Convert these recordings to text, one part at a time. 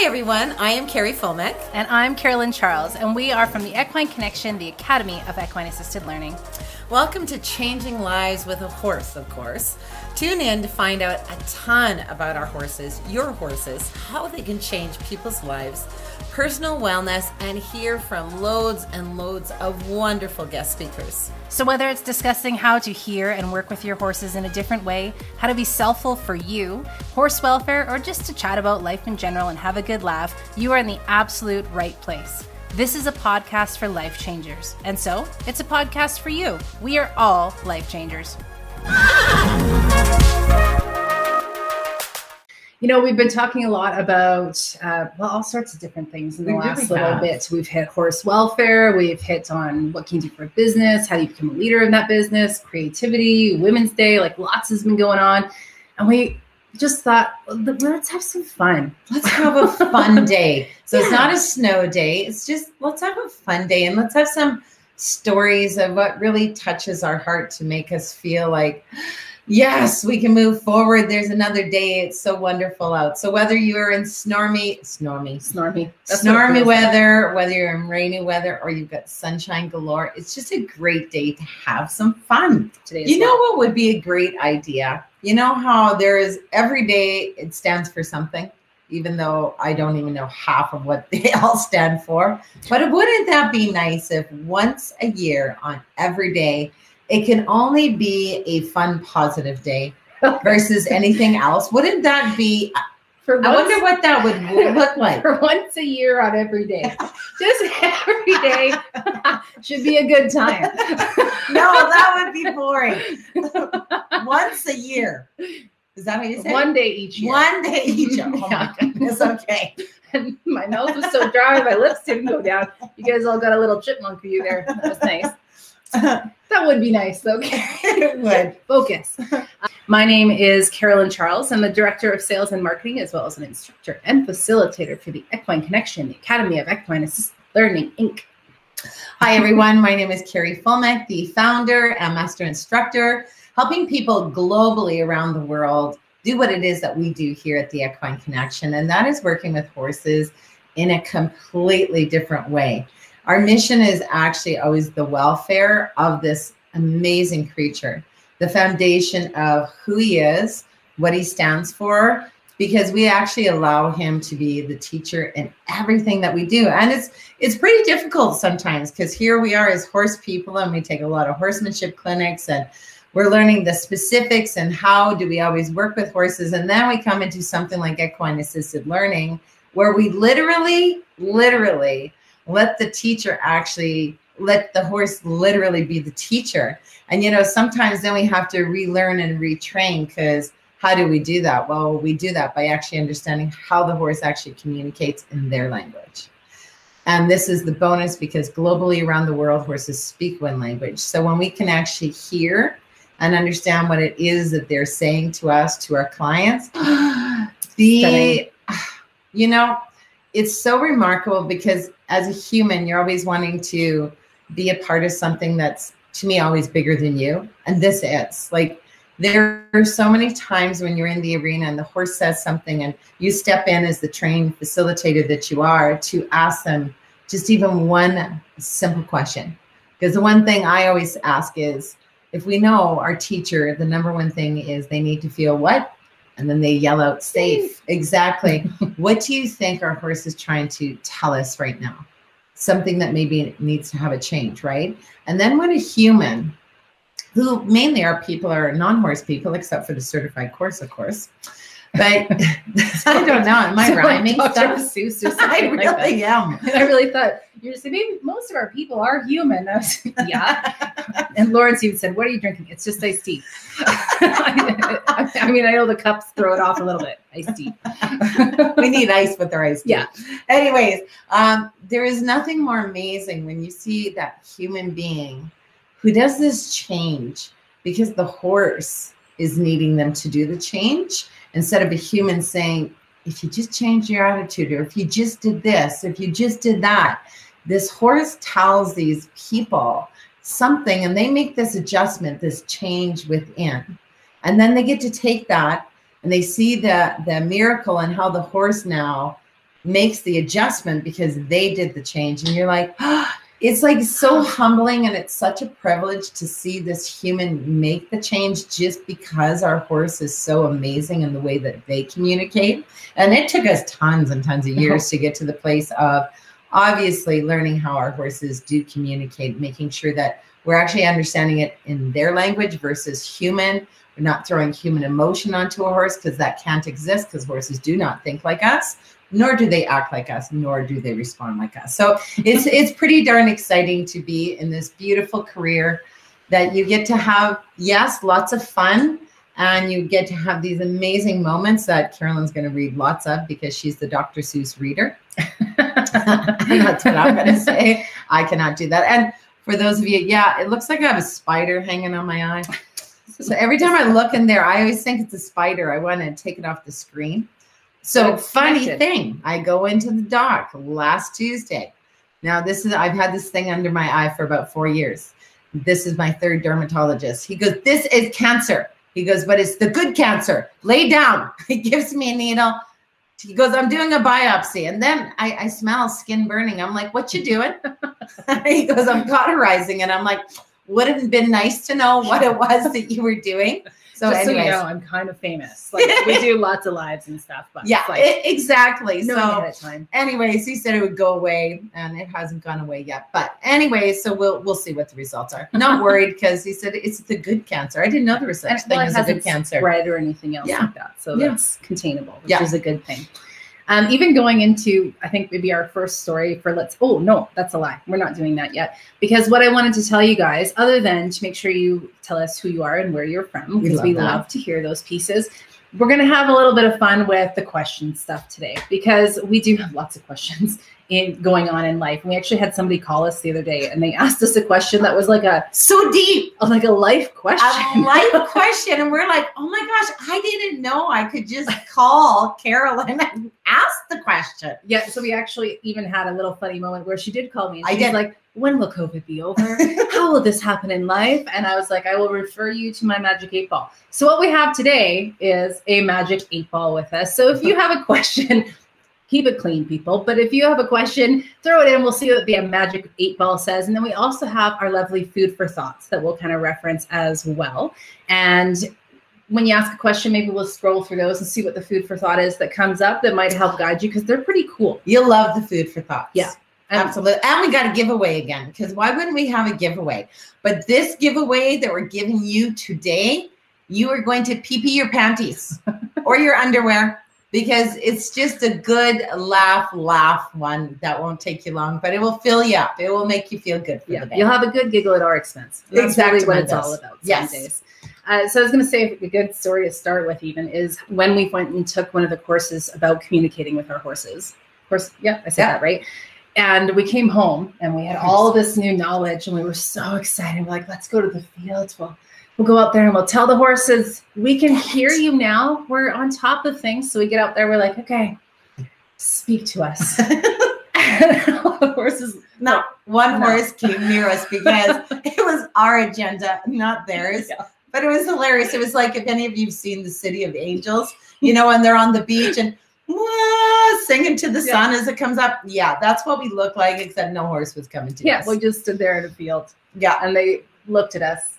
Hi, everyone. I am Carrie Fulmick. And I'm Carolyn Charles, and we are from the Equine Connection, the Academy of Equine Assisted Learning. Welcome to Changing Lives with a Horse, of course. Tune in to find out a ton about our horses, your horses, how they can change people's lives personal wellness, and hear from loads and loads of wonderful guest speakers. So, whether it's discussing how to hear and work with your horses in a different way, how to be selfful for you, horse welfare, or just to chat about life in general and have a good laugh, you are in the absolute right place. This is a podcast for life changers. And so, it's a podcast for you. We are all life changers. You know, we've been talking a lot about uh, well, all sorts of different things in the we last really little bit. We've hit horse welfare. We've hit on what can you do for a business, how do you become a leader in that business, creativity, Women's Day. Like lots has been going on, and we just thought let's have some fun. Let's have a fun day. So yeah. it's not a snow day. It's just let's have a fun day and let's have some stories of what really touches our heart to make us feel like yes, we can move forward. There's another day. It's so wonderful out. So whether you're in snormy, snormy, snormy, snormy weather, whether you're in rainy weather or you've got sunshine galore, it's just a great day to have some fun. Today, you know what would be a great idea? You know how there is every day it stands for something even though I don't even know half of what they all stand for. But wouldn't that be nice if once a year on every day it can only be a fun, positive day versus anything else. Wouldn't that be? For I wonder what that would look like. For once a year on every day. Just every day should be a good time. no, that would be boring. once a year. Is that what you said? One day each year. One day each year. Oh my goodness. Okay. My nose was so dry, my lips didn't go down. You guys all got a little chipmunk view there. That was nice. that would be nice, though. it would. Focus. Uh, my name is Carolyn Charles. I'm the Director of Sales and Marketing, as well as an instructor and facilitator for the Equine Connection, the Academy of Equine Assisted Learning, Inc. Hi, everyone. My name is Carrie Fulmick, the founder and master instructor, helping people globally around the world do what it is that we do here at the Equine Connection, and that is working with horses in a completely different way. Our mission is actually always the welfare of this amazing creature, the foundation of who he is, what he stands for, because we actually allow him to be the teacher in everything that we do. And it's it's pretty difficult sometimes because here we are as horse people and we take a lot of horsemanship clinics and we're learning the specifics and how do we always work with horses and then we come into something like equine assisted learning where we literally literally let the teacher actually let the horse literally be the teacher. And you know sometimes then we have to relearn and retrain because how do we do that? Well we do that by actually understanding how the horse actually communicates in their language. And this is the bonus because globally around the world horses speak one language. So when we can actually hear and understand what it is that they're saying to us to our clients the you know it's so remarkable because as a human, you're always wanting to be a part of something that's to me always bigger than you. And this is like there are so many times when you're in the arena and the horse says something and you step in as the trained facilitator that you are to ask them just even one simple question. Because the one thing I always ask is if we know our teacher, the number one thing is they need to feel what? And then they yell out safe. Exactly. what do you think our horse is trying to tell us right now? Something that maybe needs to have a change, right? And then when a human, who mainly are people are non-horse people, except for the certified course, of course, but I don't know. Am I rhyming Dr. Seuss or I really like am. I really thought you're saying maybe most of our people are human. I Was, yeah. and Lawrence even said, "What are you drinking? It's just iced tea." I mean, I know the cups throw it off a little bit. Iced tea. we need ice with our iced tea. Yeah. Anyways, um, there is nothing more amazing when you see that human being who does this change because the horse is needing them to do the change instead of a human saying, if you just change your attitude, or if you just did this, if you just did that, this horse tells these people something and they make this adjustment, this change within. And then they get to take that and they see the, the miracle and how the horse now makes the adjustment because they did the change and you're like oh, it's like so humbling and it's such a privilege to see this human make the change just because our horse is so amazing in the way that they communicate. And it took us tons and tons of years to get to the place of obviously learning how our horses do communicate making sure that we're actually understanding it in their language versus human. We're not throwing human emotion onto a horse because that can't exist because horses do not think like us nor do they act like us, nor do they respond like us. So it's it's pretty darn exciting to be in this beautiful career that you get to have, yes, lots of fun. And you get to have these amazing moments that Carolyn's going to read lots of because she's the Dr. Seuss reader. that's what I'm going to say. I cannot do that. And for those of you, yeah, it looks like I have a spider hanging on my eye. So every time I look in there, I always think it's a spider. I want to take it off the screen. So funny thing, I go into the doc last Tuesday. Now this is I've had this thing under my eye for about four years. This is my third dermatologist. He goes, "This is cancer." He goes, "But it's the good cancer. Lay down." He gives me a needle. He goes, "I'm doing a biopsy," and then I, I smell skin burning. I'm like, "What you doing?" he goes, "I'm cauterizing," and I'm like, "Would have been nice to know what it was that you were doing." So, Just anyways. so you know, I'm kind of famous. Like we do lots of lives and stuff. But yeah, like, it, exactly. No so, time. Anyways, he said it would go away, and it hasn't gone away yet. But anyway, so we'll we'll see what the results are. Not worried because he said it's the good cancer. I didn't know there was such and, thing well, as a good cancer, spread or anything else yeah. like that. So yeah. that's containable, which yeah. is a good thing. Um, even going into, I think maybe our first story for let's, oh, no, that's a lie. We're not doing that yet. Because what I wanted to tell you guys, other than to make sure you tell us who you are and where you're from, because we, love, we love to hear those pieces, we're going to have a little bit of fun with the question stuff today because we do have lots of questions in going on in life. And we actually had somebody call us the other day and they asked us a question that was like a so deep, like a life question. A life question. And we're like, oh my gosh, I didn't know I could just call Carolyn and ask the question. Yeah. So we actually even had a little funny moment where she did call me. I did like, when will COVID be over? How will this happen in life? And I was like, I will refer you to my magic eight ball. So what we have today is a magic eight ball with us. So if you have a question, keep it clean, people. But if you have a question, throw it in. We'll see what the magic eight ball says. And then we also have our lovely food for thoughts that we'll kind of reference as well. And when you ask a question, maybe we'll scroll through those and see what the food for thought is that comes up that might help guide you because they're pretty cool. You'll love the food for thoughts. Yeah. Absolutely. And we got a giveaway again because why wouldn't we have a giveaway? But this giveaway that we're giving you today, you are going to pee pee your panties or your underwear because it's just a good laugh, laugh one that won't take you long, but it will fill you up. It will make you feel good for yeah, the day. You'll have a good giggle at our expense. That's exactly what it's all about. Yes. Days. Uh, so I was going to say a good story to start with even is when we went and took one of the courses about communicating with our horses. Of course, yeah, I said yeah. that right. And we came home and we had all this new knowledge and we were so excited. We're like, let's go to the fields. We'll we'll go out there and we'll tell the horses, we can hear you now. We're on top of things. So we get out there, we're like, okay, speak to us. the horses, not one no. horse came near us because it was our agenda, not theirs. Yeah. But it was hilarious. It was like if any of you've seen the City of Angels, you know, when they're on the beach and singing to the sun as it comes up. Yeah, that's what we look like, except no horse was coming to yeah, us. Yeah, we just stood there in a field. Yeah. And they looked at us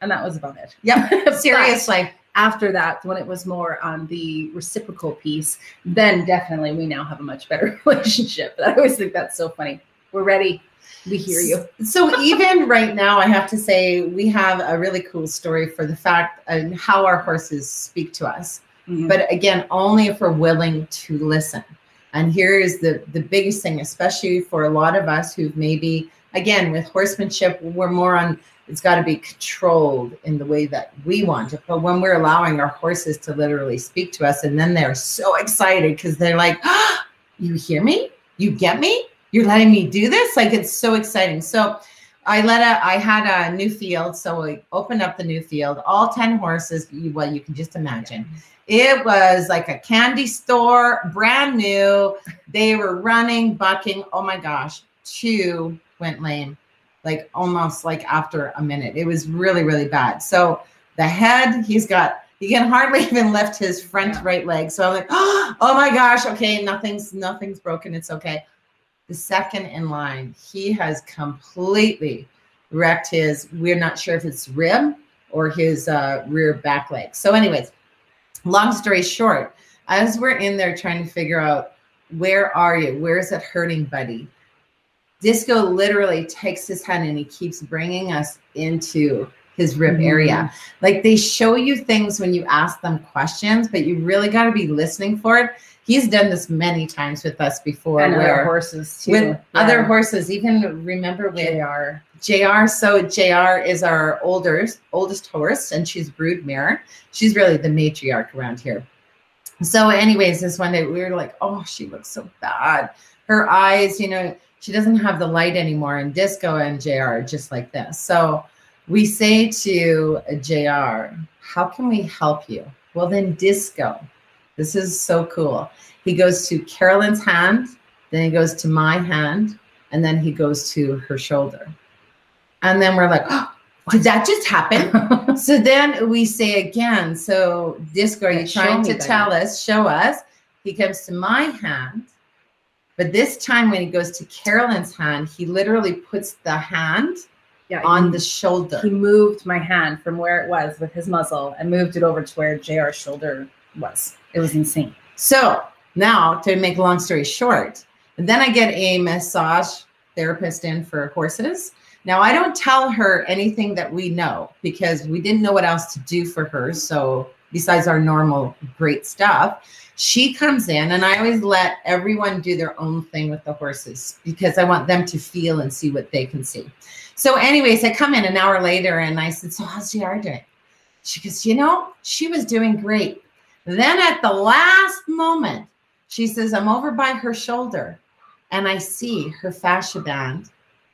and that was about it. Yep. Seriously. after that, when it was more on the reciprocal piece, then definitely we now have a much better relationship. I always think that's so funny. We're ready. We hear you. So even right now, I have to say we have a really cool story for the fact and how our horses speak to us. Mm-hmm. But again, only if we're willing to listen. And here is the the biggest thing, especially for a lot of us who've maybe again with horsemanship, we're more on it's got to be controlled in the way that we want it. But when we're allowing our horses to literally speak to us, and then they're so excited because they're like, oh, "You hear me? You get me? You're letting me do this? Like it's so exciting." So I let a, I had a new field, so we opened up the new field. All ten horses. Well, you can just imagine. It was like a candy store, brand new. They were running, bucking. Oh my gosh, two went lame like almost like after a minute. It was really, really bad. So the head, he's got He can hardly even lift his front Yeah. right leg. So I'm like, oh my gosh, okay, nothing's nothing's broken. It's okay. The second in line, he has completely wrecked his. We're not sure if it's rib or his uh, rear back leg. So, anyways, long story short, as we're in there trying to figure out where are you, where is it hurting, buddy? Disco literally takes his hand and he keeps bringing us into his rib Mhm. area. Like they show you things when you ask them questions, but you really got to be listening for it. He's done this many times with us before, and other horses too. with Yeah. other horses. Even remember with JR. JR. So JR is our oldest oldest horse, and she's brood mare. She's really the matriarch around here. So, anyways, this one day we were like, oh, she looks so bad. Her eyes, you know, she doesn't have the light anymore. And Disco and JR are just like this. So we say to JR, how can we help you? Well, then Disco. This is so cool. He goes to Carolyn's hand, then he goes to my hand, and then he goes to her shoulder. And then we're like, oh, did that just happen? so then we say again, so Disco, are you trying to tell us, show us? He comes to my hand, but this time when he goes to Carolyn's hand, he literally puts the hand yeah, on he- the shoulder. he moved my hand from where it was with his muzzle and moved it over to where JR's shoulder was. It was insane. So now, to make a long story short, then I get a massage therapist in for horses. Now, I don't tell her anything that we know because we didn't know what else to do for her. So, besides our normal great stuff, she comes in, and I always let everyone do their own thing with the horses because I want them to feel and see what they can see. So, anyways, I come in an hour later and I said, So, how's JR doing? She goes, You know, she was doing great. Then at the last moment, she says, I'm over by her shoulder and I see her fascia band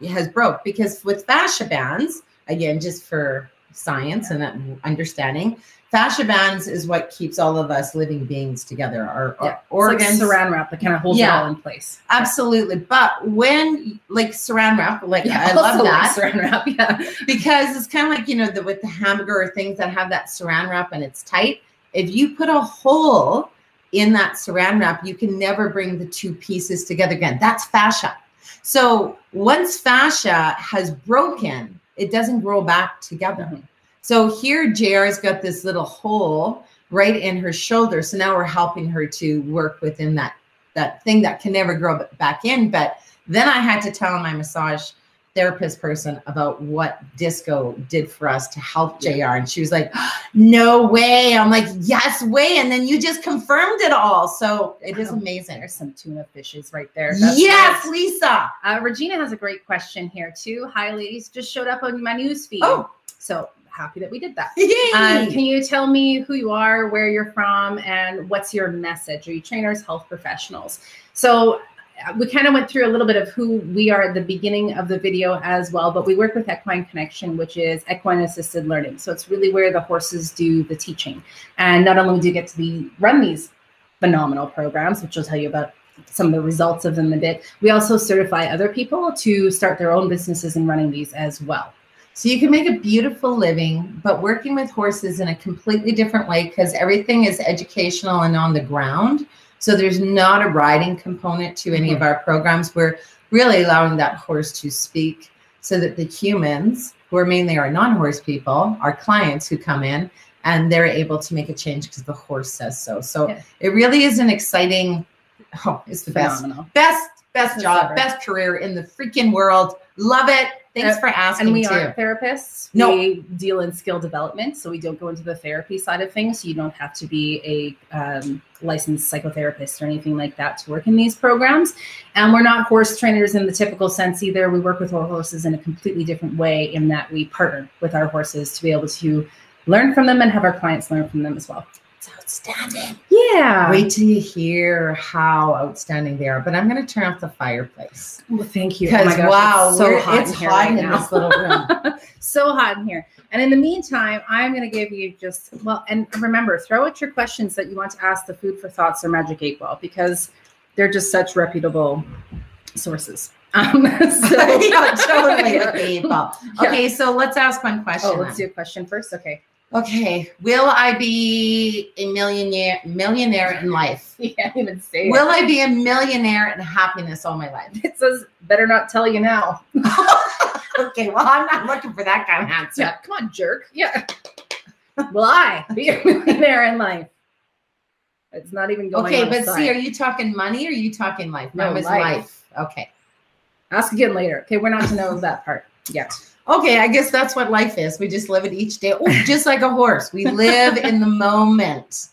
has broke because with fascia bands, again, just for science and understanding, fascia bands is what keeps all of us living beings together. Our, our Yeah, organs, It's like saran wrap that kind of holds Yeah. it all in place. absolutely. But when like saran wrap, like I also love like that saran wrap. Yeah. because it's kind of like you know the with the hamburger or things that have that saran wrap and it's tight if you put a hole in that saran wrap you can never bring the two pieces together again that's fascia so once fascia has broken it doesn't grow back together Mhm. So here jr's got this little hole right in her shoulder so now we're helping her to work within that that thing that can never grow back in but then i had to tell my massage therapist person about what disco did for us to help JR. And she was like, no way. I'm like, yes, way. And then you just confirmed it all. So it is amazing. There's some tuna fishes right there. That's yes. Lisa. Uh, Regina has a great question here too. Hi, ladies. Just showed up on my news feed. Oh. So happy that we did that. Um, can you tell me who you are, where you're from, and what's your message? Are you trainers, health professionals? So uh, we kind of went through a little bit of who we are at the beginning of the video as well, but we work with Equine Connection, which is equine assisted learning. So it's really where the horses do the teaching. And not only do you get to be run these phenomenal programs, which I'll tell you about some of the results of them a bit, we also certify other people to start their own businesses and running these as well. So you can make a beautiful living, but working with horses in a completely different way because everything is educational and on the ground. So there's not a riding component to any of mm-hmm. our programs. We're really allowing that horse to speak so that the humans, who are mainly our non-horse people, our clients who come in, and they're able to make a change because the horse says so. So Yeah. it really is an exciting, oh, it's the best, Phenomenal. best, best Best job, ever. best career in the freaking world. Love it. Thanks for asking And we too. aren't therapists. No. We deal in skill development. So we don't go into the therapy side of things. So you don't have to be a um, licensed psychotherapist or anything like that to work in these programs. And we're not horse trainers in the typical sense either. We work with our horses in a completely different way in that we partner with our horses to be able to learn from them and have our clients learn from them as well. It's outstanding. Yeah. Wait till you hear how outstanding they are. But I'm going to turn off the fireplace Well, thank you. Oh because gosh, wow, it's so hot it's in hot right in this little room. so hot in here. And in the meantime, I'm going to give you just, well, and remember, throw out your questions that you want to ask the Food for Thoughts or Magic Eight Ball because they're just such reputable sources. Um, so, yeah, totally. Okay. Yeah. Okay, so let's ask one question. Oh, let's do a question first. Okay. Okay. Will I be a millionaire millionaire in life? You can't even say Will I be a millionaire in happiness all my life? it. Says, better not tell you now. okay, well, I'm not looking for that kind of answer. Yeah, come on, jerk. Yeah. Will I be a millionaire in life? It's not even going Okay, but see, are you talking money or are you talking life? No, was life. life. Okay. Ask again later. Okay, we're not to know that part yet. Okay, I guess that's what life is. We just live it each day. Oh, just like a horse. We live in the moment.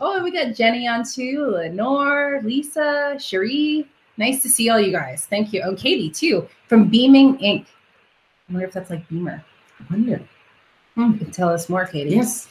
Oh, and we got Jenny on too, Lenore, Lisa, Cherie. Nice to see all you guys. Thank you. Oh, Katie too, from Beaming Inc. I wonder if that's like Beamer. I wonder. Hmm, you can tell us more, Katie. Yes.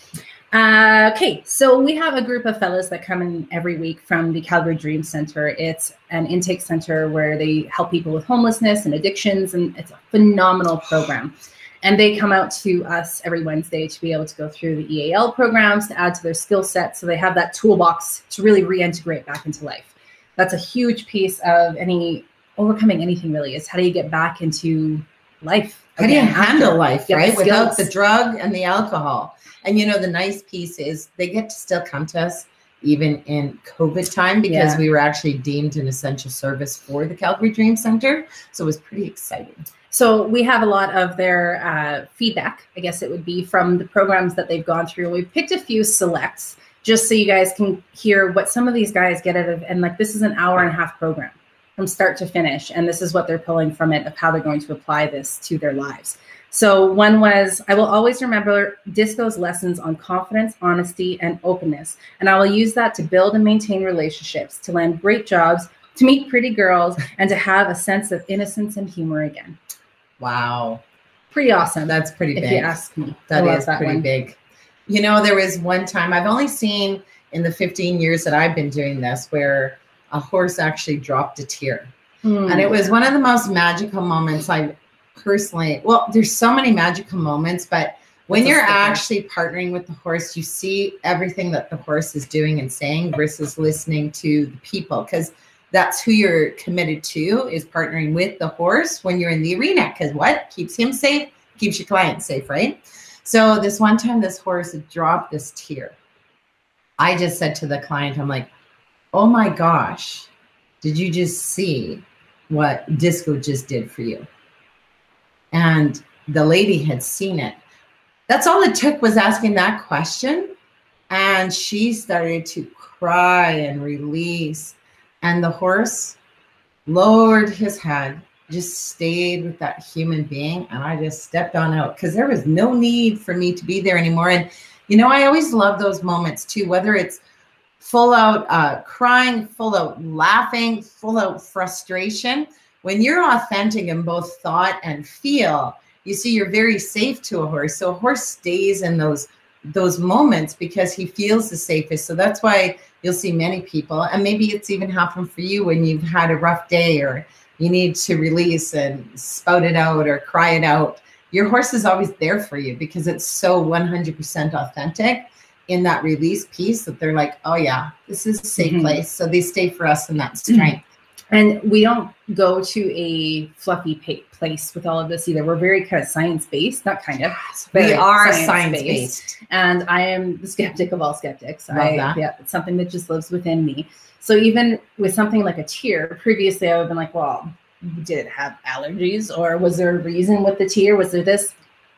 Uh, okay, so we have a group of fellows that come in every week from the Calgary Dream Center. It's an intake center where they help people with homelessness and addictions, and it's a phenomenal program. And they come out to us every Wednesday to be able to go through the EAL programs to add to their skill set so they have that toolbox to really reintegrate back into life. That's a huge piece of any overcoming anything really is how do you get back into life? How do you handle life, the right? Without the drug and the alcohol. And you know, the nice piece is they get to still come to us even in COVID time because Yeah. we were actually deemed an essential service for the Calgary Dream Center. So it was pretty exciting. So we have a lot of their uh, feedback, I guess it would be from the programs that they've gone through. We've picked a few selects just so you guys can hear what some of these guys get out of. And like this is an hour and a half program from start to finish, and this is what they're pulling from it of how they're going to apply this to their lives. So one was, I will always remember Disco's lessons on confidence, honesty, and openness, and I will use that to build and maintain relationships, to land great jobs, to meet pretty girls, and to have a sense of innocence and humor again Wow. pretty awesome. That's pretty big. if you ask me. That is pretty big. You know, there was one time I've only seen in the 15 years that I've been doing this where a horse actually dropped a tear. Hmm. And it was one of the most magical moments I personally, well, there's so many magical moments, but when you're actually partnering with the horse, you see everything that the horse is doing and saying versus listening to the people because that's who you're committed to is partnering with the horse when you're in the arena because what keeps him safe keeps your client safe right so this one time this horse dropped this tear i just said to the client i'm like oh my gosh did you just see what disco just did for you? And the lady had seen it. That's all it took was asking that question and she started to cry and release. And the horse lowered his head just stayed with that human being and i just stepped on out because there was no need for me to be there anymore. And you know i always love those moments too whether it's full out uh, crying full out laughing full out frustration. When you're authentic in both thought and feel you see you're very safe to a horse. So a horse stays in those those moments because he feels the safest. So that's why you'll see many people and maybe it's even happened for you when you've had a rough day or you need to release and spout it out or cry it out. Your horse is always there for you because it's so 100% authentic in that release piece that they're like oh yeah this is a safe Mhm. place so they stay for us in that strength and we don't go to a fluffy pa- place with all of this either. We're very kind of science based, not kind of. but we are science based And I am the skeptic of all skeptics. Love I, that. Yeah, it's something that just lives within me. So even with something like a tear, previously I would have been like, well, did it have allergies or was there a reason with the tear? Was there this?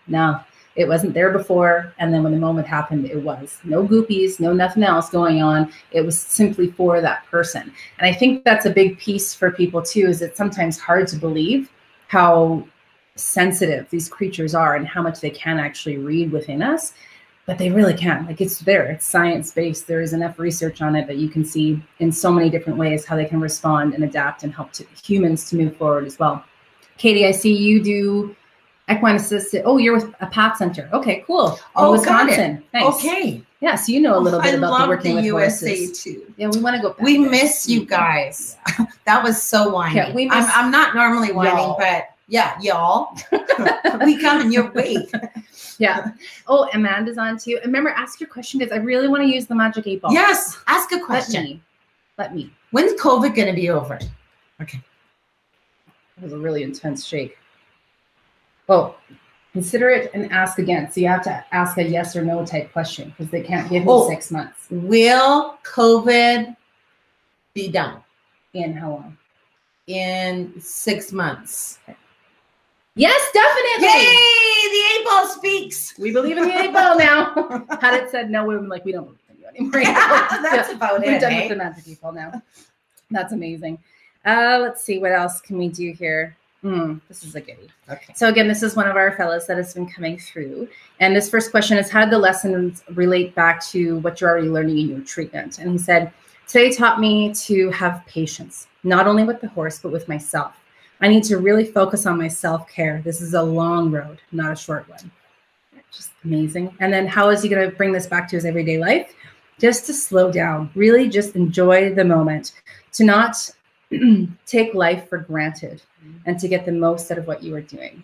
No, it wasn't there before. And then when the moment happened, it was no goopies, no nothing else going on. It was simply for that person. And I think that's a big piece for people too, is it's sometimes hard to believe how sensitive these creatures are and how much they can actually read within us but they really can like it's there it's science based there is enough research on it that you can see in so many different ways how they can respond and adapt and help to humans to move forward as well katie i see you do equine assisted oh you're with a path center. Okay cool. Oh, In got it. wisconsin. Nice okay. Yeah so you know a little oh, bit I about love the working with usa horses. too. Yeah we want to go back we there. miss you guys. That was so whiny. Yeah, we miss I'm, I'm not normally whining y'all. but yeah y'all. We come coming your way yeah. Oh amanda's on too. And remember ask your question because i really want to use the magic eight ball. Yes ask a let question. me. Let me. When's covid going to be over? Okay. It was a really intense shake. Oh, Consider it and ask again. So you have to ask a yes or no type question because they can't give you Oh. six months. Will COVID be done In how long? in six months? Yes, definitely. Yay! The eight ball speaks. We believe in the eight ball now. Had it said no, we would been like, we don't believe in you anymore. That's about it. We're done eh? with the magic people now. That's amazing. Uh, let's see what else can we do here. Hmm, this is a goodie. Okay. So again, this is one of our fellows that has been coming through. And this first question is how did the lessons relate back to what you're already learning in your treatment? And he said, Today taught me to have patience, not only with the horse, but with myself. I need to really focus on my self-care. This is a long road, not a short one. Just amazing. And then how is he going to bring this back to his everyday life? Just to slow down, really just enjoy the moment, to not take life for granted and to get the most out of what you are doing.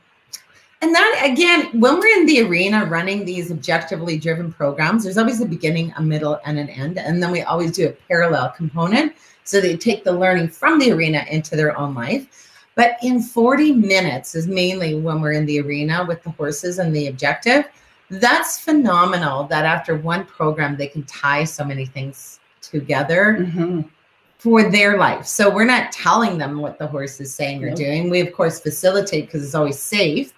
And that again, when we're in the arena running these objectively driven programs, there's always a beginning, a middle, and an end. And then we always do a parallel component. So they take the learning from the arena into their own life. But in 40 minutes is mainly when we're in the arena with the horses and the objective. That's phenomenal that after one program, they can tie so many things together Mm-hmm. For their life. So we're not telling them what the horse is saying or Nope. doing. We of course facilitate because it's always safe,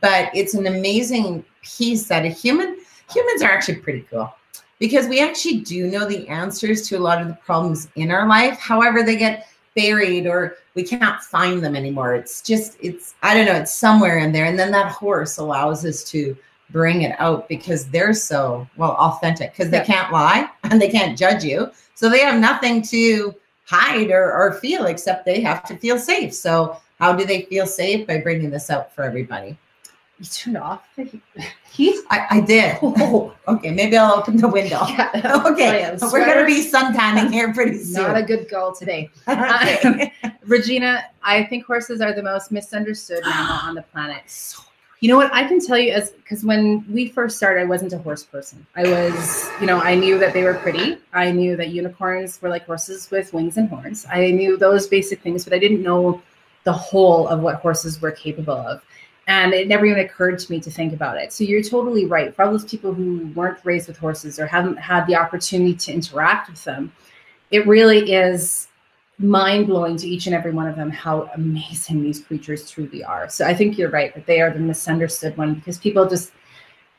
but it's an amazing piece that a human humans are actually pretty cool because we actually do know the answers to a lot of the problems in our life. However, they get buried or we can't find them anymore. It's just it's I don't know, it's somewhere in there and then that horse allows us to bring it out because they're so well authentic because they can't lie and they can't judge you. So they have nothing to hide or, or feel except they have to feel safe. So how do they feel safe? By bringing this out for everybody. You turned off the heat. I, I did. Oh, Okay, maybe I'll open the window. yeah. Okay, we're gonna be suntanning here pretty soon. Not a good girl today. Um, okay. Regina, I think horses are the most misunderstood animal on the planet. You know what? I can tell you as because when we first started, I wasn't a horse person. I was, you know, I knew that they were pretty. I knew that unicorns were like horses with wings and horns. I knew those basic things, but I didn't know the whole of what horses were capable of. And it never even occurred to me to think about it. So you're totally right. For all those people who weren't raised with horses or haven't had the opportunity to interact with them, it really is mind blowing to each and every one of them how amazing these creatures truly are. So I think you're right that they are the misunderstood one because people just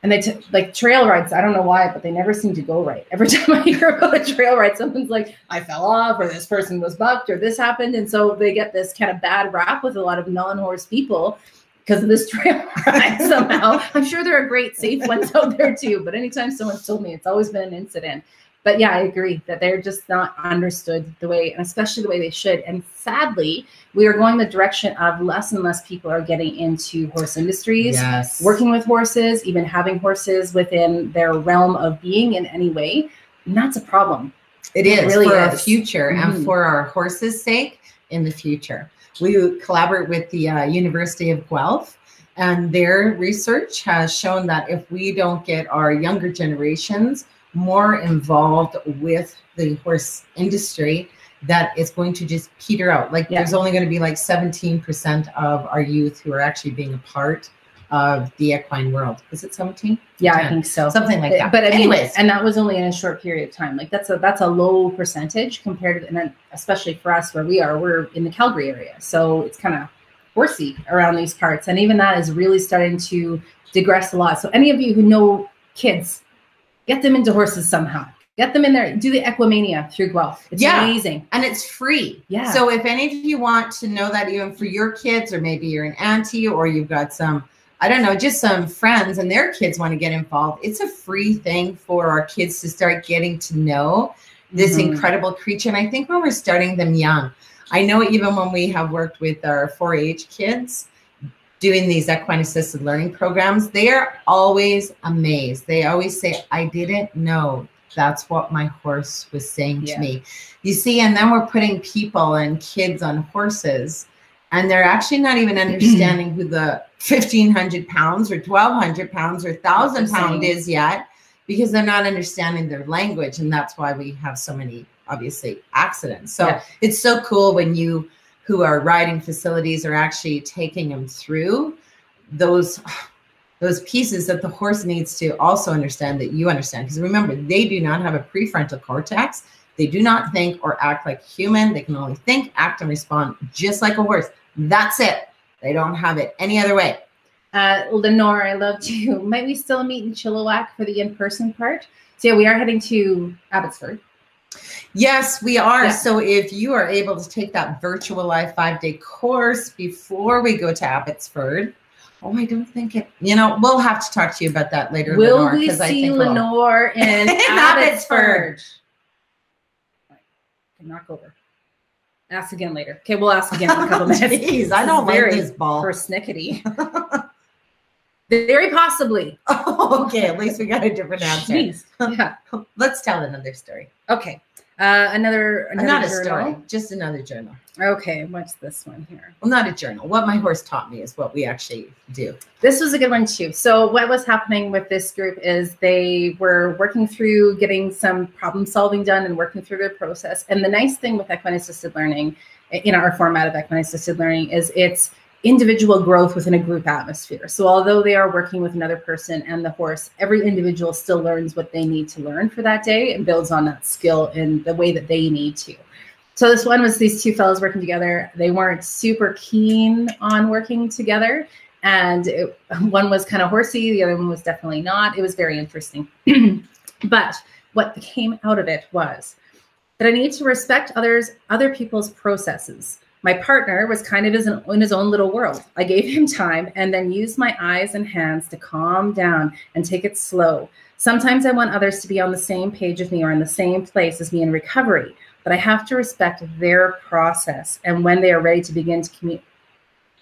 and they t- like trail rides. I don't know why, but they never seem to go right. Every time I hear about a trail ride, someone's like, "I fell off," or "This person was bucked," or "This happened," and so they get this kind of bad rap with a lot of non-horse people because of this trail ride somehow. I'm sure there are great safe ones out there too, but anytime someone's told me, it's always been an incident but yeah, I agree that they're just not understood the way, and especially the way they should. And sadly, we are going the direction of less and less people are getting into horse industries, Yes. working with horses, even having horses within their realm of being in any way. And that's a problem. It It is really for our is. future Mhm. and for our horses' sake in the future. We collaborate with the uh, University of Guelph, and their research has shown that if we don't get our younger generations more involved with the horse industry, that it's going to just peter out. Like Yeah. there's only going to be like 17% of our youth who are actually being a part of the equine world. Is it 17? Yeah, I think so. Something like that. But mean, anyways, and that was only in a short period of time. Like that's a that's a low percentage compared to, and then especially for us where we are, we're in the Calgary area, so it's kind of horsey around these parts, and even that is really starting to digress a lot. So any of you who know kids, get them into horses somehow. Get them in there. Do the Equimania through Guelph. It's Yeah. amazing. and it's free. Yeah. So if any of you want to know that even for your kids, or maybe you're an auntie, or you've got some, I don't know, just some friends and their kids want to get involved, it's a free thing for our kids to start getting to know this Mhm. incredible creature. And I think when we're starting them young, I know even when we have worked with our 4-H kids doing these equine assisted learning programs, they are always amazed. They always say, I didn't know that's what my horse was saying Yeah. to me. You see, and then we're putting people and kids on horses, and they're actually not even understanding who the 1500 pounds or 1200 pounds or 1000 What they're pound is yet because they're not understanding their language. And that's why we have so many, obviously, accidents. So Yeah. it's so cool when you who are riding facilities are actually taking them through those those pieces that the horse needs to also understand that you understand. Because remember, they do not have a prefrontal cortex. They do not think or act like human. They can only think, act, and respond just like a horse. That's it. They don't have it any other way. Uh, Lenore, I love you. Might we still meet in Chilliwack for the in-person part? So yeah, we are heading to Abbotsford. Yes, we are. Yeah. So if you are able to take that virtual live five day course before we go to Abbotsford, oh, I don't think it, you know, we'll have to talk to you about that later. Will Lenore, we 'cause I see think we'll- Lenore in In Abbotsford? Knock over. Ask again later. Okay, we'll ask again in a couple minutes. Jeez, I don't like this ball. persnickety. Very possibly. Oh, okay, at least we got a different answer. Jeez. Yeah. Let's tell another story. Okay. Uh, another another not a story, just another journal. Okay, what's this one here? Well, not a journal. What my horse taught me is what we actually do. This was a good one too. So what was happening with this group is they were working through getting some problem solving done and working through their process. And the nice thing with equine assisted learning in our format of equine assisted learning is it's individual growth within a group atmosphere. So although they are working with another person and the horse, every individual still learns what they need to learn for that day and builds on that skill in the way that they need to. So this one was these two fellows working together. They weren't super keen on working together and it, one was kind of horsey the other one was definitely not it was very interesting but what came out of it was that i need to respect others other people's processes my partner was kind of in in his own little world i gave him time and then used my eyes and hands to calm down and take it slow sometimes i want others to be on the same page as me or in the same place as me in recovery but i have to respect their process and when they are ready to begin to communicate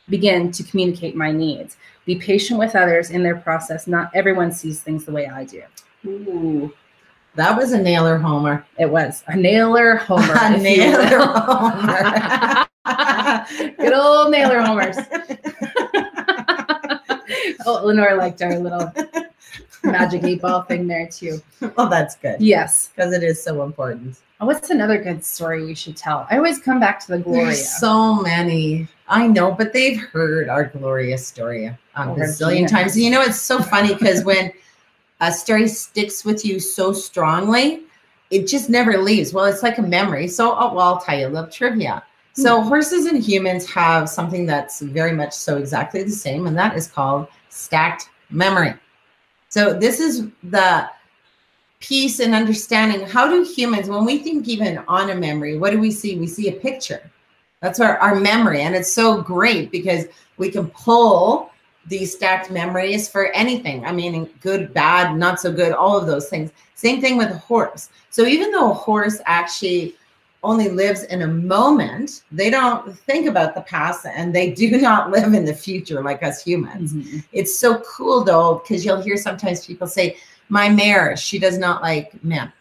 begin to communicate my needs. Be patient with others in their process. Not everyone sees things the way I do. Ooh, that was a nailer, Homer. It was a nailer homer. A nailer. Homer. Good old nailer homers. oh, Lenore liked our little magic eight ball thing there too. well, that's good Yes. because it is so important. Oh, What's another good story we should tell? I always come back to the Gloria. There's so many. I know, but they've heard our glorious story a Over bazillion times. And you know, it's so funny because when a story sticks with you so strongly, it just never leaves. Well, it's like a memory. So, oh, well, I'll tell you a little trivia. So, horses and humans have something that's very much so exactly the same, and that is called stacked memory. So, this is the piece and understanding how do humans, when we think even on a memory, what do we see? We see a picture. That's our, our memory. And it's so great because we can pull these stacked memories for anything. I mean, good, bad, not so good, all of those things. Same thing with a horse. So even though a horse actually only lives in a moment, they don't think about the past and they do not live in the future like us humans. Mhm. It's so cool though, because you'll hear sometimes people say, My mare, she does not like men.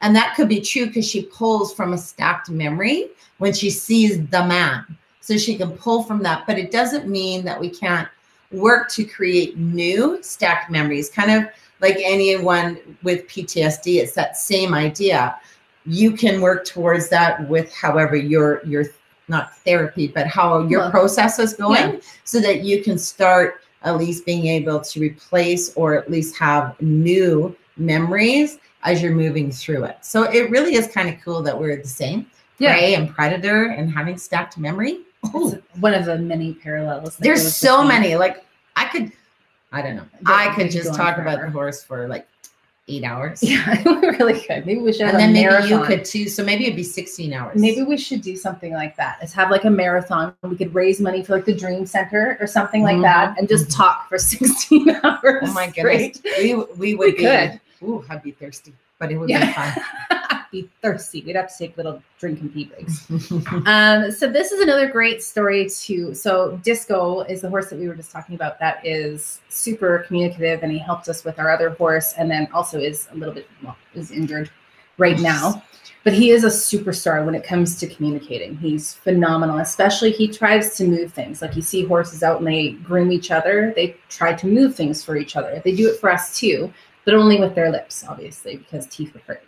And that could be true because she pulls from a stacked memory when she sees the man. So she can pull from that. But it doesn't mean that we can't work to create new stacked memories, kind of like anyone with PTSD. It's that same idea. You can work towards that with however your your not therapy, but how your Well, process is going, yeah. so that you can start at least being able to replace or at least have new memories as you're moving through it. So it really is kind of cool that we're the same. Yeah. Prey and predator and having stacked memory. Oh, It's one of the many parallels. there's so many. Like I could, I don't know. Yeah, I could just talk about the horse for like eight hours. Yeah, we really could. Maybe we should And then maybe marathon. you could too. So maybe it'd be 16 hours. Maybe we should do something like that. Is have like a marathon. We could raise money for like the Dream Center or something like Mhm, that, and just mhm. talk for 16 hours. Oh my goodness. straight. We, we would We be, could. ooh, I'd be thirsty, but it would be Yeah. Be thirsty. We'd have to take little drink and pee breaks. Um, so this is another great story too. So Disco is the horse that we were just talking about. That is super communicative, and he helped us with our other horse, and then also is a little bit well is injured right now. But he is a superstar when it comes to communicating. He's phenomenal. Especially he tries to move things. Like you see horses out and they groom each other. They try to move things for each other. They do it for us too, but only with their lips, obviously, because teeth would hurt.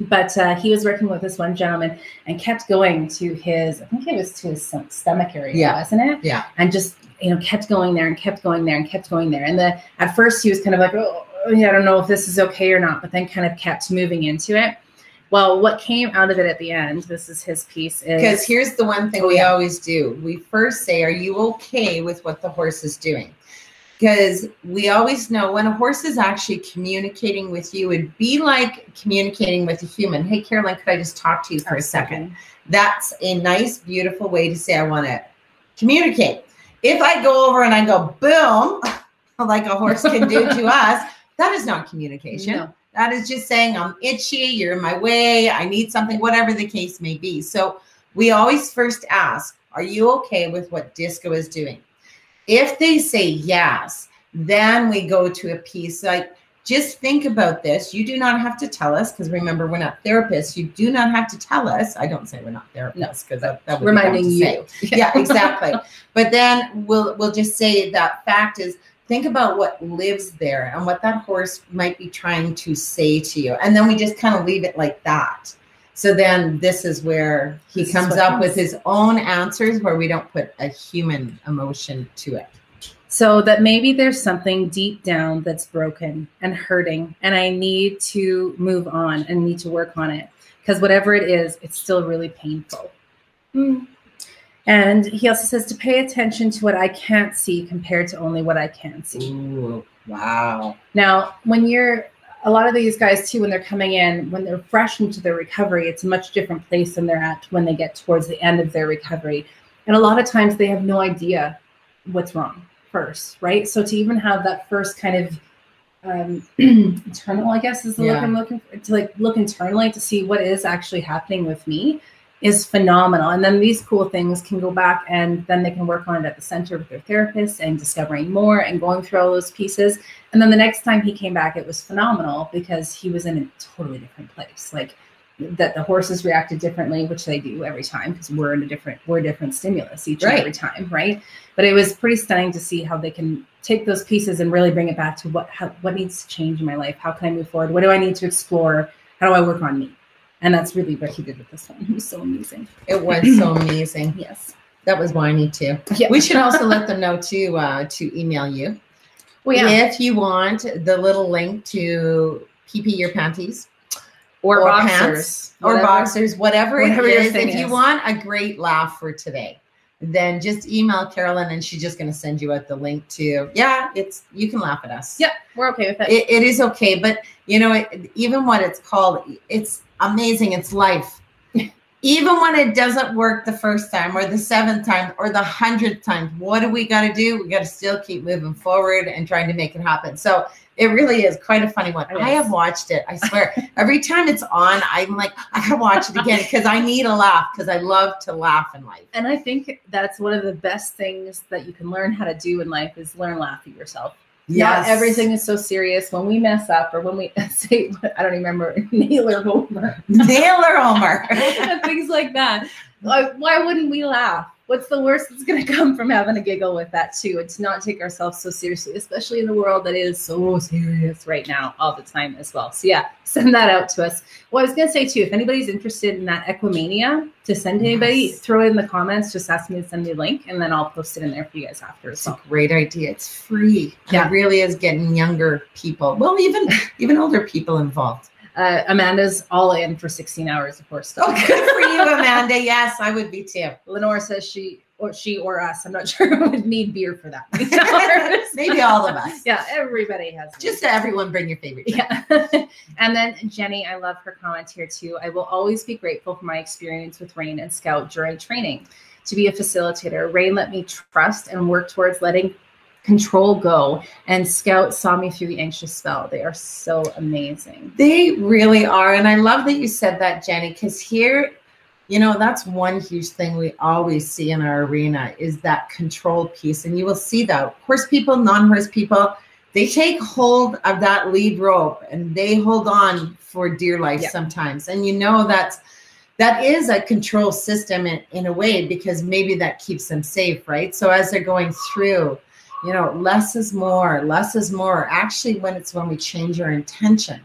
But uh, he was working with this one gentleman and kept going to his, I think it was to his stomach area, Yeah. wasn't it? Yeah. And just you know, kept going there and kept going there and kept going there. And the at first he was kind of like, oh, yeah, I don't know if this is okay or not, but then kind of kept moving into it. Well, what came out of it at the end, this is his piece, is Because here's the one thing Oh, we always do. We first say, Are you okay with what the horse is doing? Because we always know when a horse is actually communicating with you, it'd be like communicating with a human. Hey, Carolyn, could I just talk to you for a second? That's a nice, beautiful way to say, I want to communicate. If I go over and I go, boom, like a horse can do to us, that is not communication. No. That is just saying, I'm itchy, you're in my way, I need something, whatever the case may be. So we always first ask, Are you okay with what disco is doing? If they say yes, then we go to a piece like, just think about this. You do not have to tell us, because remember, we're not therapists. You do not have to tell us. I don't say we're not therapists because that, that would be reminding say you. yeah exactly but then we'll we'll just say that fact is think about what lives there and what that horse might be trying to say to you and then we just kind of leave it like that so then this is where he This comes up comes. with his own answers where we don't put a human emotion to it So that maybe there's something deep down that's broken and hurting, and I need to move on and need to work on it because whatever it is, it's still really painful. Hmm. And he also says to pay attention to what I can't see compared to only what I can see. Ooh, wow Now, when you're a lot of these guys too, when they're coming in, when they're fresh into their recovery, it's a much different place than they're at when they get towards the end of their recovery. And a lot of times they have no idea what's wrong first, right? So to even have that first kind of um, internal, I guess, is the look I'm looking for, to like look internally to see what is actually happening with me is phenomenal. And then these cool things can go back and then they can work on it at the center with their therapist and discovering more and going through all those pieces. And then the next time he came back, it was phenomenal because he was in a totally different place. Like that the horses reacted differently, which they do every time because we're in a different, we're a different stimulus each and every time, right? But it was pretty stunning to see how they can take those pieces and really bring it back to what how, what needs to change in my life. How can I move forward? What do I need to explore? How do I work on me? And that's really what he did with this one. It was so amazing. it was so amazing Yes. that was whiny too Yeah. we should also let them know to uh to email you Well, yeah. If you want the little link to PP your panties Or, or boxers. pants or whatever. boxers, whatever, whatever it your is, thing if you want a great laugh for today, then just email Carolyn and she's just going to send you out the link to, yeah, it's, you can laugh at us. Yep, we're okay with that. It, it is okay. But you know, it, even what it's called, it's amazing. It's life. even when it doesn't work the first time or the seventh time or the hundredth time, what do we got to do? We got to still keep moving forward and trying to make it happen. So it really is quite a funny one. I have watched it. I swear. Every time it's on, I'm like, I gotta watch it again because I need a laugh because I love to laugh in life. and I think that's one of the best things that you can learn how to do in life is learn laugh at yourself. Yeah, everything is so serious. When we mess up or when we say, I don't even remember, nail or Homer, Naylor Homer. things like that. Like, why wouldn't we laugh? What's the worst that's going to come from having a giggle with that too? And to not take ourselves so seriously, especially in the world that is so serious right now, all the time as well. So yeah, send that out to us. Well, I was going to say too, if anybody's interested in that Equimania, to send to anybody, throw it in the comments. Just ask me to send me a link, and then I'll post it in there for you guys after. It's So a great idea. It's free. Yeah. It really is getting younger people. Well, even even older people involved. Uh, Amanda's all in for 16 hours of horse stuff. Oh, good for you, Amanda. Yes, I would be too. Lenore says she or she or us. I'm not sure would need beer for that. Maybe all of us. yeah, everybody has. Just everyone bring your favorite. drink. yeah. and then Jenny, I love her comment here too. I will always be grateful for my experience with Rain and Scout during training. To be a facilitator, Rain let me trust and work towards letting control go, and Scout saw me through the anxious spell. They are so amazing. They really are. And I love that you said that, Jenny, because here, you know, that's one huge thing we always see in our arena is that control piece. And you will see that horse people, non horse people, they take hold of that lead rope and they hold on for dear life Yeah. sometimes. And you know that's that is a control system in, in a way because maybe that keeps them safe, right? So as they're going through, you know, less is more, less is more. Actually, when it's when we change our intention,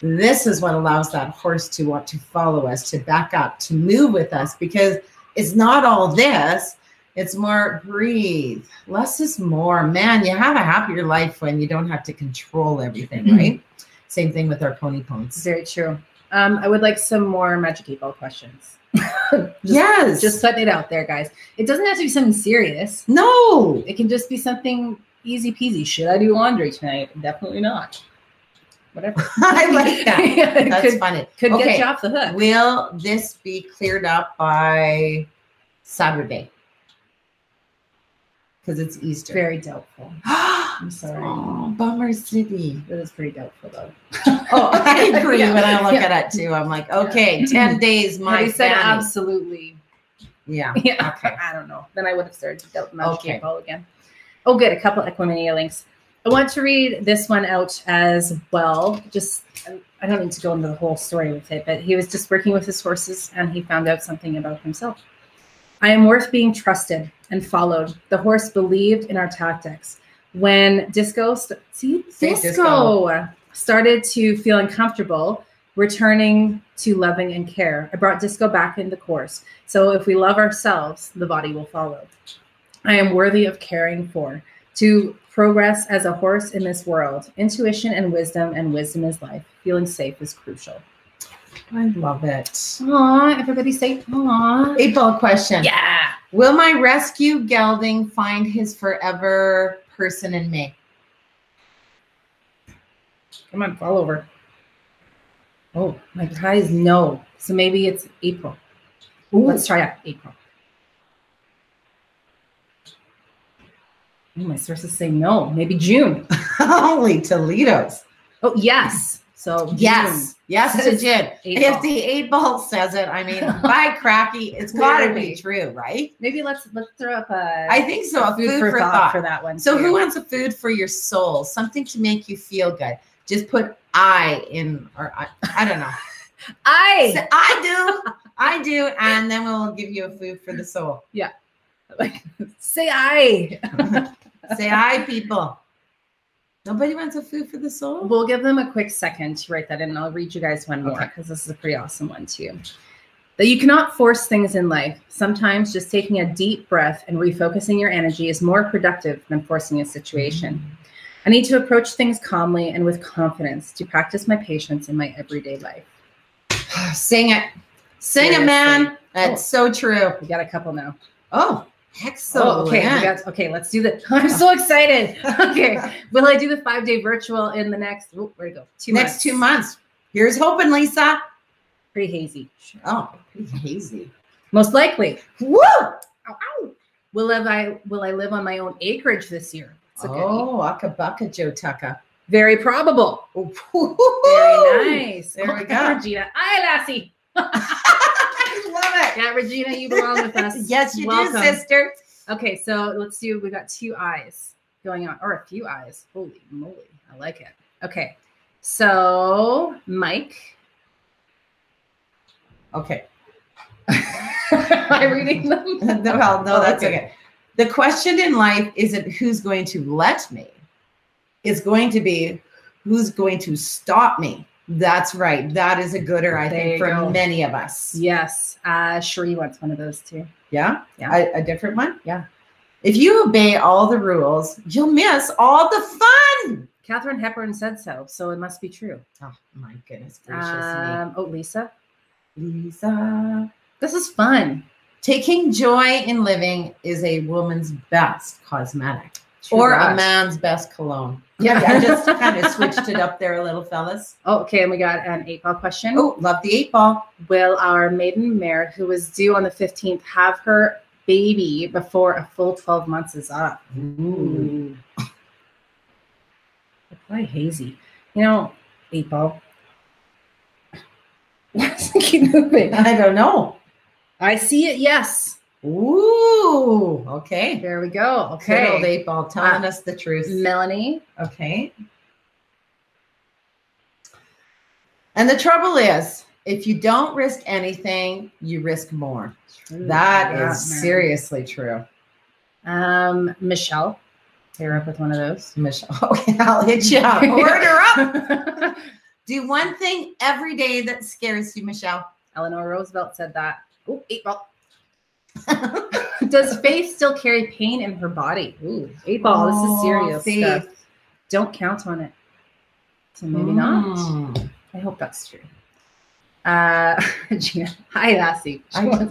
this is what allows that horse to want to follow us, to back up, to move with us, because it's not all this. It's more breathe. Less is more. Man, you have a happier life when you don't have to control everything, Mhm. right? Same thing with our pony ponies. Very true. Um, I would like some more magic eight ball questions. Just- yes. Just putting it out there, guys. It doesn't have to be something serious. no. It can just be something easy peasy. Should I do laundry tonight? Definitely not. Whatever. I like that. Yeah, That's could, funny. could get you off the hook. Will this be cleared up by Saturday? Because it's Easter. Very doubtful. I'm sorry. Oh, bummer city. It is pretty doubtful though. Oh, I agree. Yeah. When I look Yeah. at it too, I'm like, okay, ten days, my he said absolutely. Yeah. Yeah. Okay. I don't know. Then I would have started to doubt magic Okay. ball again. Oh, good. A couple Equimania links. I want to read this one out as well. Just I don't need to go into the whole story with it, but he was just working with his horses and he found out something about himself. I am worth being trusted and followed. The horse believed in our tactics. When Disco, st- see, Disco, Disco. started to feel uncomfortable, returning to loving and care, I brought Disco back in the course. So if we love ourselves, the body will follow. I am worthy of caring for. To progress as a horse in this world, intuition and wisdom, and wisdom is life. Feeling safe is crucial. I love it. Aw, everybody say aw. Eight ball question. Yeah. Will my rescue gelding find his forever person in May? Come on, fall over. Oh, my high is no. So maybe it's April. Let's try out April. Oh, my sources say no. Maybe June. Only Toledo's. Oh, yes. So June. Yes. To June. Eight If the eight ball says it, I mean, by cracky, it's gotta be true, right? Maybe let's let's throw up a, I think so. a food, for, thought, for that one. So too. who wants a food for your soul? Something to make you feel good. Just put I in or I, I don't know. I Say, I do. I do. And then we'll give you a food for the soul. Yeah. Like say I. Say I, people. Nobody wants a food for the soul? We'll give them a quick second to write that in. and I'll read you guys one more Okay. because this is a pretty awesome one too. That you cannot force things in life. Sometimes just taking a deep breath and refocusing your energy is more productive than forcing a situation. I need to approach things calmly and with confidence to practice my patience in my everyday life. Sing it. Sing it, man. That's so true. We got a couple now. Oh, excellent. Oh, okay. Got okay. Let's do the. I'm so excited. Okay. Will I do the five day virtual in the next? Oh, where to go? Two Next months. two months. Here's hoping, Lisa. Pretty hazy. Oh, pretty hazy. Most likely. Woo! Ow, ow. Will I will I live on my own acreage this year? It's a goodie. Oh, Akabuka Joe Tucka. Very probable. Oh, Very nice. There we Okay, go. Regina. Hi, Lassie. I love Yeah, Regina, you belong with us. Yes, you Welcome. do, sister. Okay, so let's do. We got two eyes going on, or a few eyes. Holy moly, I like it. Okay, so Mike. Okay. Am I reading them? no, well, no, Oh, that's okay. okay. The question in life isn't who's going to let me. It's going to be who's going to stop me. That's right. That is a gooder, I There think, for go. many of us. Yes, uh, Cherie wants one of those too. Yeah? Yeah. A, a different one? Yeah. If you obey all the rules, you'll miss all the fun. Katharine Hepburn said so, so it must be true. Oh, my goodness gracious Um, oh, Lisa. Lisa. this is fun. Taking joy in living is a woman's best cosmetic True or a man's best cologne. Yeah. I just kind of switched it up there a little, fellas. Oh, okay, and we got an eight ball question. Oh, love the eight ball. Will our maiden mare, who was due on the 15th, have her baby before a full 12 months is up? Ooh. Probably hazy. You know, eight ball. Keep moving. I don't know. I see it, yes. Ooh, okay. There we go. Good old Okay. eight ball telling Ah. us the truth. Melanie. Okay. And the trouble is, if you don't risk anything, you risk more. That is Yeah, man. seriously true. Um, Michelle. Pair up with one of those. Michelle, okay, I'll hit you up. Order up. Do one thing every day that scares you, Michelle. Eleanor Roosevelt said that. Oh, eight ball. Does Faith still carry pain in her body? Ooh, eight ball. this is serious Oh, Faith. stuff. Don't count on it. So maybe not. Mm. I hope that's true. Uh, Gina, hi, Lassie. She I- of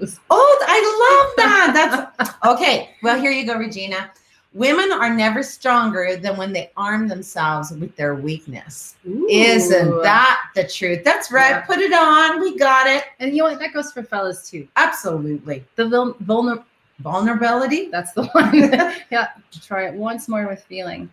those. Oh, I love that. That's okay. Well, here you go, Regina. Women are never stronger than when they arm themselves with their weakness. Isn't that the truth? That's right. Yeah. Put it on. We got it. And you know what? That goes for fellas too. Absolutely. The vul- vulner. Vulnerability. That's the one. yeah. Try it once more with feeling.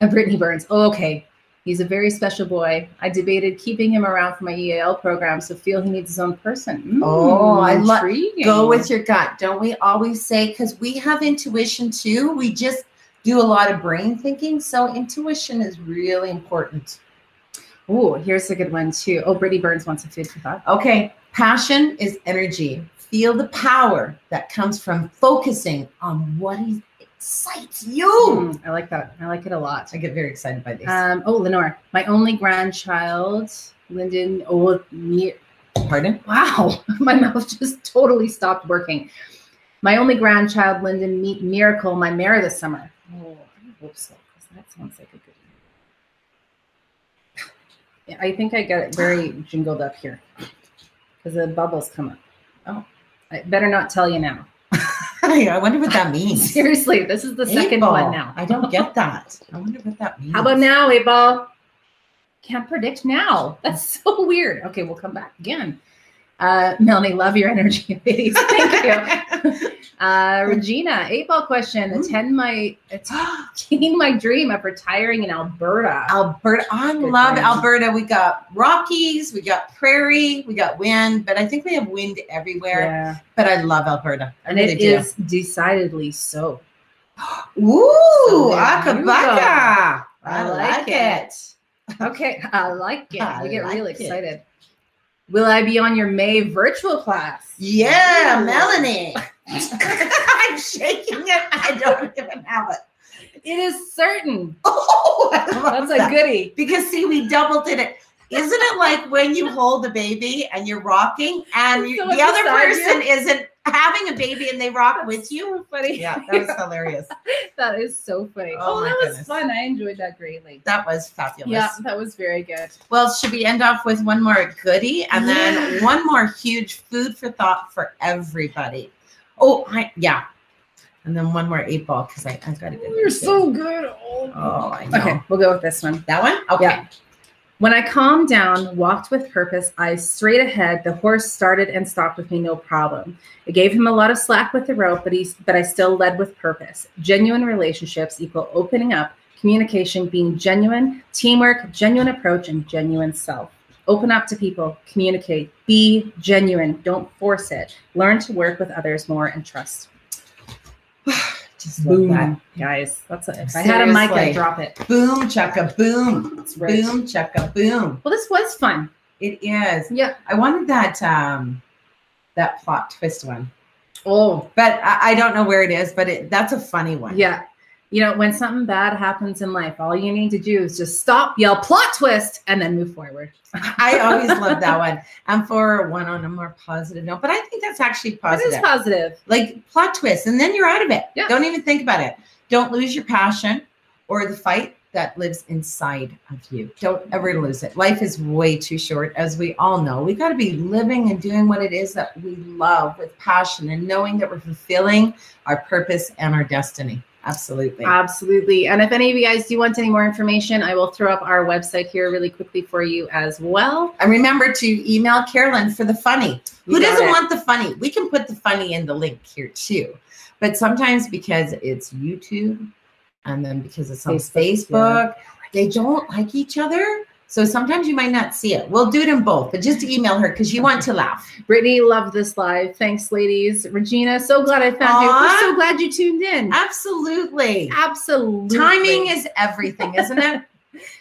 Uh, Brittany Burns. Oh, okay. He's a very special boy. I debated keeping him around for my EAL program, so feel he needs his own person. Oh, I lo- intriguing. Go with your gut. Don't we always say, because we have intuition too, we just do a lot of brain thinking. So intuition is really important. Oh, here's a good one too. Oh, Brittany Burns wants a food for thought. Okay. Passion is energy. Feel the power that comes from focusing on what is- excites you. Mm, I like that. I like it a lot. I get very excited by this. Um, oh, Lenore, my only grandchild, Lyndon. Oh, me, Pardon? wow, my mouth just totally stopped working. My only grandchild, Lyndon, meet Miracle, my mare this summer. Oh, I hope so, 'cause that sounds like a good. Yeah, I think I got it very jingled up here because the bubbles come up. Oh, I better not tell you now. I wonder what that means. Seriously, this is the second ball. one now. I don't get that. I wonder what that means. How about now, eight ball? Can't predict now. That's so weird. Okay, we'll come back again. Uh, Melanie, love your energy, ladies. Thank you. Uh, Regina, eight ball question. Attend my attain my dream of retiring in Alberta. Alberta. I Good love. Alberta. We got Rockies, we got prairie, we got wind, but I think we have wind everywhere. Yeah, But I love Alberta. I and really it do. is decidedly so. Ooh, So Akabaka. I, I like like it. Okay, I like it. I You get really like it. excited. Will I be on your May virtual class? Yeah, Ooh. Melanie. I'm shaking it. I don't even have it. It is certain. Oh, I love That's a that. goodie. Because see, we double did it. Isn't it like when you hold a baby and you're rocking and you, Someone the other beside person isn't having a baby and they rock with you? So funny. Yeah, that was hilarious. that is so funny. Oh Oh, that was goodness. fun. I enjoyed that greatly. That was fabulous. Yeah, that was very good. Well, should we end off with one more goodie and then one more huge food for thought for everybody? Oh, I, yeah. And then one more eight ball because I, I got a good one, too. good. Oh, oh I know. Okay, we'll go with this one. That one? Okay. Yeah. When I calmed down, walked with purpose, eyes straight ahead, the horse started and stopped with me no problem. I gave him a lot of slack with the rope, but he's but I still led with purpose. Genuine relationships equal opening up, communication being genuine, teamwork, genuine approach, and genuine self. Open up to people, communicate, be genuine, don't force it. Learn to work with others more and trust. Just love that. guys. That's it. If I had a mic, I'd drop it. Boom, chugga, boom. Right. Boom, chugga, boom. Well, this was fun. It is. Yeah. I wanted that um that plot twist one, Oh, but I, I don't know where it is. But it that's a funny one. Yeah. You know, when something bad happens in life, all you need to do is just stop, yell plot twist, and then move forward. I always love that one. And for one on a more positive note, but I think that's actually It positive. is positive. like plot twist, and then you're out of it. Yeah. Don't even think about it. Don't lose your passion or the fight that lives inside of you. Don't ever lose it. Life is way too short, as we all know. We got to be living and doing what it is that we love with passion and knowing that we're fulfilling our purpose and our destiny. Absolutely. Absolutely. And if any of you guys do want any more information, I will throw up our website here really quickly for you as well. and remember to email Carolyn for the funny. You Who doesn't it. want the funny? We can put the funny in the link here too. But sometimes because it's YouTube and then because it's on Facebook, Facebook, they don't like each other. So sometimes you might not see it. We'll do it in both, but just email her because you want to laugh. Brittany, loved this live. Thanks, ladies. Regina, so glad I found you. Aw. We're so glad you tuned in. Absolutely. Absolutely. Timing is everything, isn't it?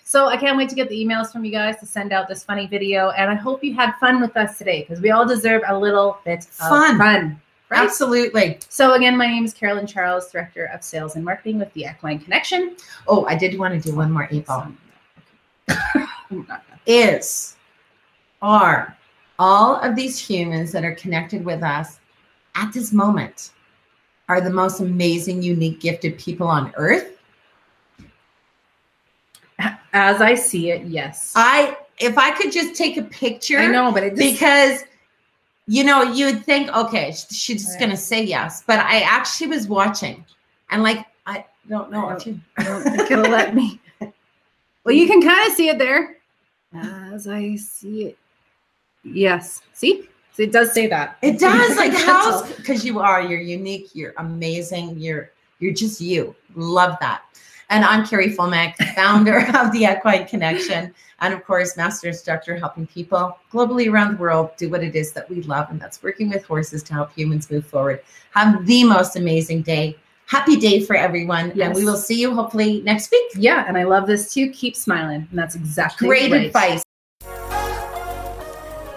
So I can't wait to get the emails from you guys to send out this funny video. And I hope you had fun with us today because we all deserve a little bit of Fun. fun. Right? Absolutely. So again, my name is Carolyn Charles, Director of Sales and Marketing with the Equine Connection. Oh, I did want to do one more ball. Is are all of these humans that are connected with us at this moment are the most amazing, unique, gifted people on earth? As I see it, yes. I if I could just take a picture. I know, but it just, because you know, you would think, okay, she's just Right. gonna say yes. But I actually was watching and like I don't know I if you I don't think it'll let me. Well, you can kind of see it there. As I see it. Yes. See? So it does say that. It does like how because you are you're unique, you're amazing, you're you're just you. Love that. And I'm Carrie Fulmack, founder of the Equine Connection, and of course, master instructor helping people globally around the world do what it is that we love, and that's working with horses to help humans move forward. Have the most amazing day. Happy day for everyone. Yes. And we will see you hopefully next week. Yeah, and I love this too. Keep smiling. And that's exactly Great right. advice.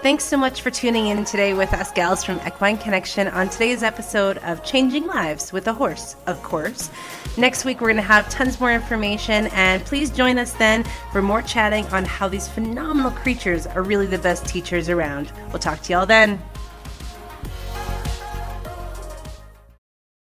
Thanks so much for tuning in today with us gals from Equine Connection on today's episode of Changing Lives with a Horse, of course. Next week, we're going to have tons more information, and please join us then for more chatting on how these phenomenal creatures are really the best teachers around. We'll talk to y'all then.